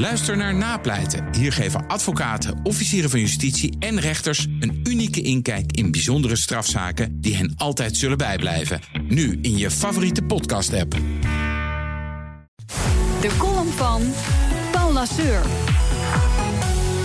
Luister naar Napleiten. Hier geven advocaten, officieren van justitie en rechters een unieke inkijk in bijzondere strafzaken die hen altijd zullen bijblijven. Nu in je favoriete podcast-app. De column van Paul Lasseur.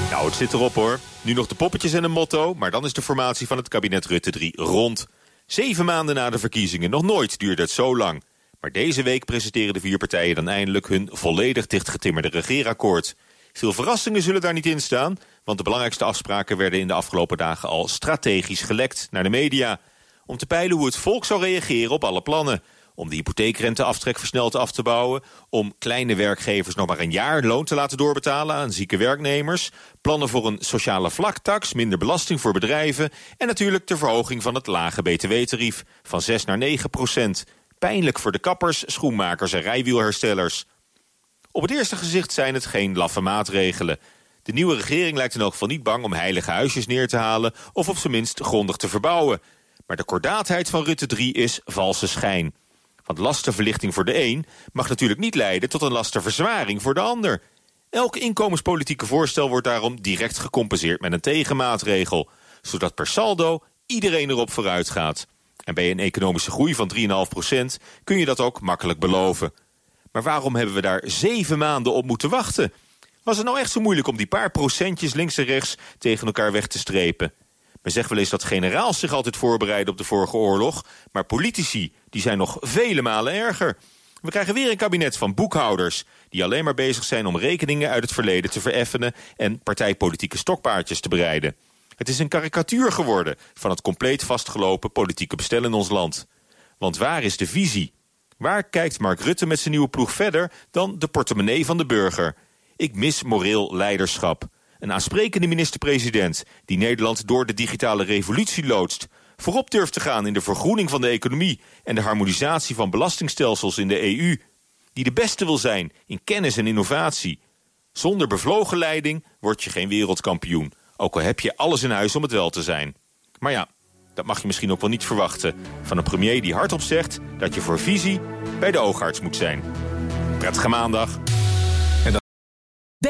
Nou, het zit erop hoor. Nu nog de poppetjes en een motto, maar dan is de formatie van het kabinet Rutte 3 rond. Zeven maanden na de verkiezingen, nog nooit duurde het zo lang. Maar deze week presenteren de vier partijen dan eindelijk hun volledig dichtgetimmerde regeerakkoord. Veel verrassingen zullen daar niet in staan, want de belangrijkste afspraken werden in de afgelopen dagen al strategisch gelekt naar de media. Om te peilen hoe het volk zou reageren op alle plannen. Om de hypotheekrenteaftrek versneld af te bouwen. Om kleine werkgevers nog maar een jaar loon te laten doorbetalen aan zieke werknemers. Plannen voor een sociale vlaktax, minder belasting voor bedrijven. En natuurlijk de verhoging van het lage btw-tarief van 6 naar 9 procent. Pijnlijk voor de kappers, schoenmakers en rijwielherstellers. Op het eerste gezicht zijn het geen laffe maatregelen. De nieuwe regering lijkt in elk geval niet bang om heilige huisjes neer te halen... of op zijn minst grondig te verbouwen. Maar de kordaatheid van Rutte 3 is valse schijn. Want lastenverlichting voor de een mag natuurlijk niet leiden... tot een lastenverzwaring voor de ander. Elk inkomenspolitieke voorstel wordt daarom direct gecompenseerd met een tegenmaatregel... zodat per saldo iedereen erop vooruit gaat. En bij een economische groei van 3,5% kun je dat ook makkelijk beloven. Maar waarom hebben we daar zeven maanden op moeten wachten? Was het nou echt zo moeilijk om die paar procentjes links en rechts tegen elkaar weg te strepen? Men zegt wel eens dat generaals zich altijd voorbereiden op de vorige oorlog... maar politici die zijn nog vele malen erger. We krijgen weer een kabinet van boekhouders... die alleen maar bezig zijn om rekeningen uit het verleden te vereffenen... en partijpolitieke stokpaardjes te bereiden. Het is een karikatuur geworden van het compleet vastgelopen politieke bestel in ons land. Want waar is de visie? Waar kijkt Mark Rutte met zijn nieuwe ploeg verder dan de portemonnee van de burger? Ik mis moreel leiderschap. Een aansprekende minister-president die Nederland door de digitale revolutie loodst. Voorop durft te gaan in de vergroening van de economie en de harmonisatie van belastingstelsels in de EU. Die de beste wil zijn in kennis en innovatie. Zonder bevlogen leiding word je geen wereldkampioen. Ook al heb je alles in huis om het wel te zijn. Maar ja, dat mag je misschien ook wel niet verwachten... van een premier die hardop zegt dat je voor visie bij de oogarts moet zijn. Prettige maandag.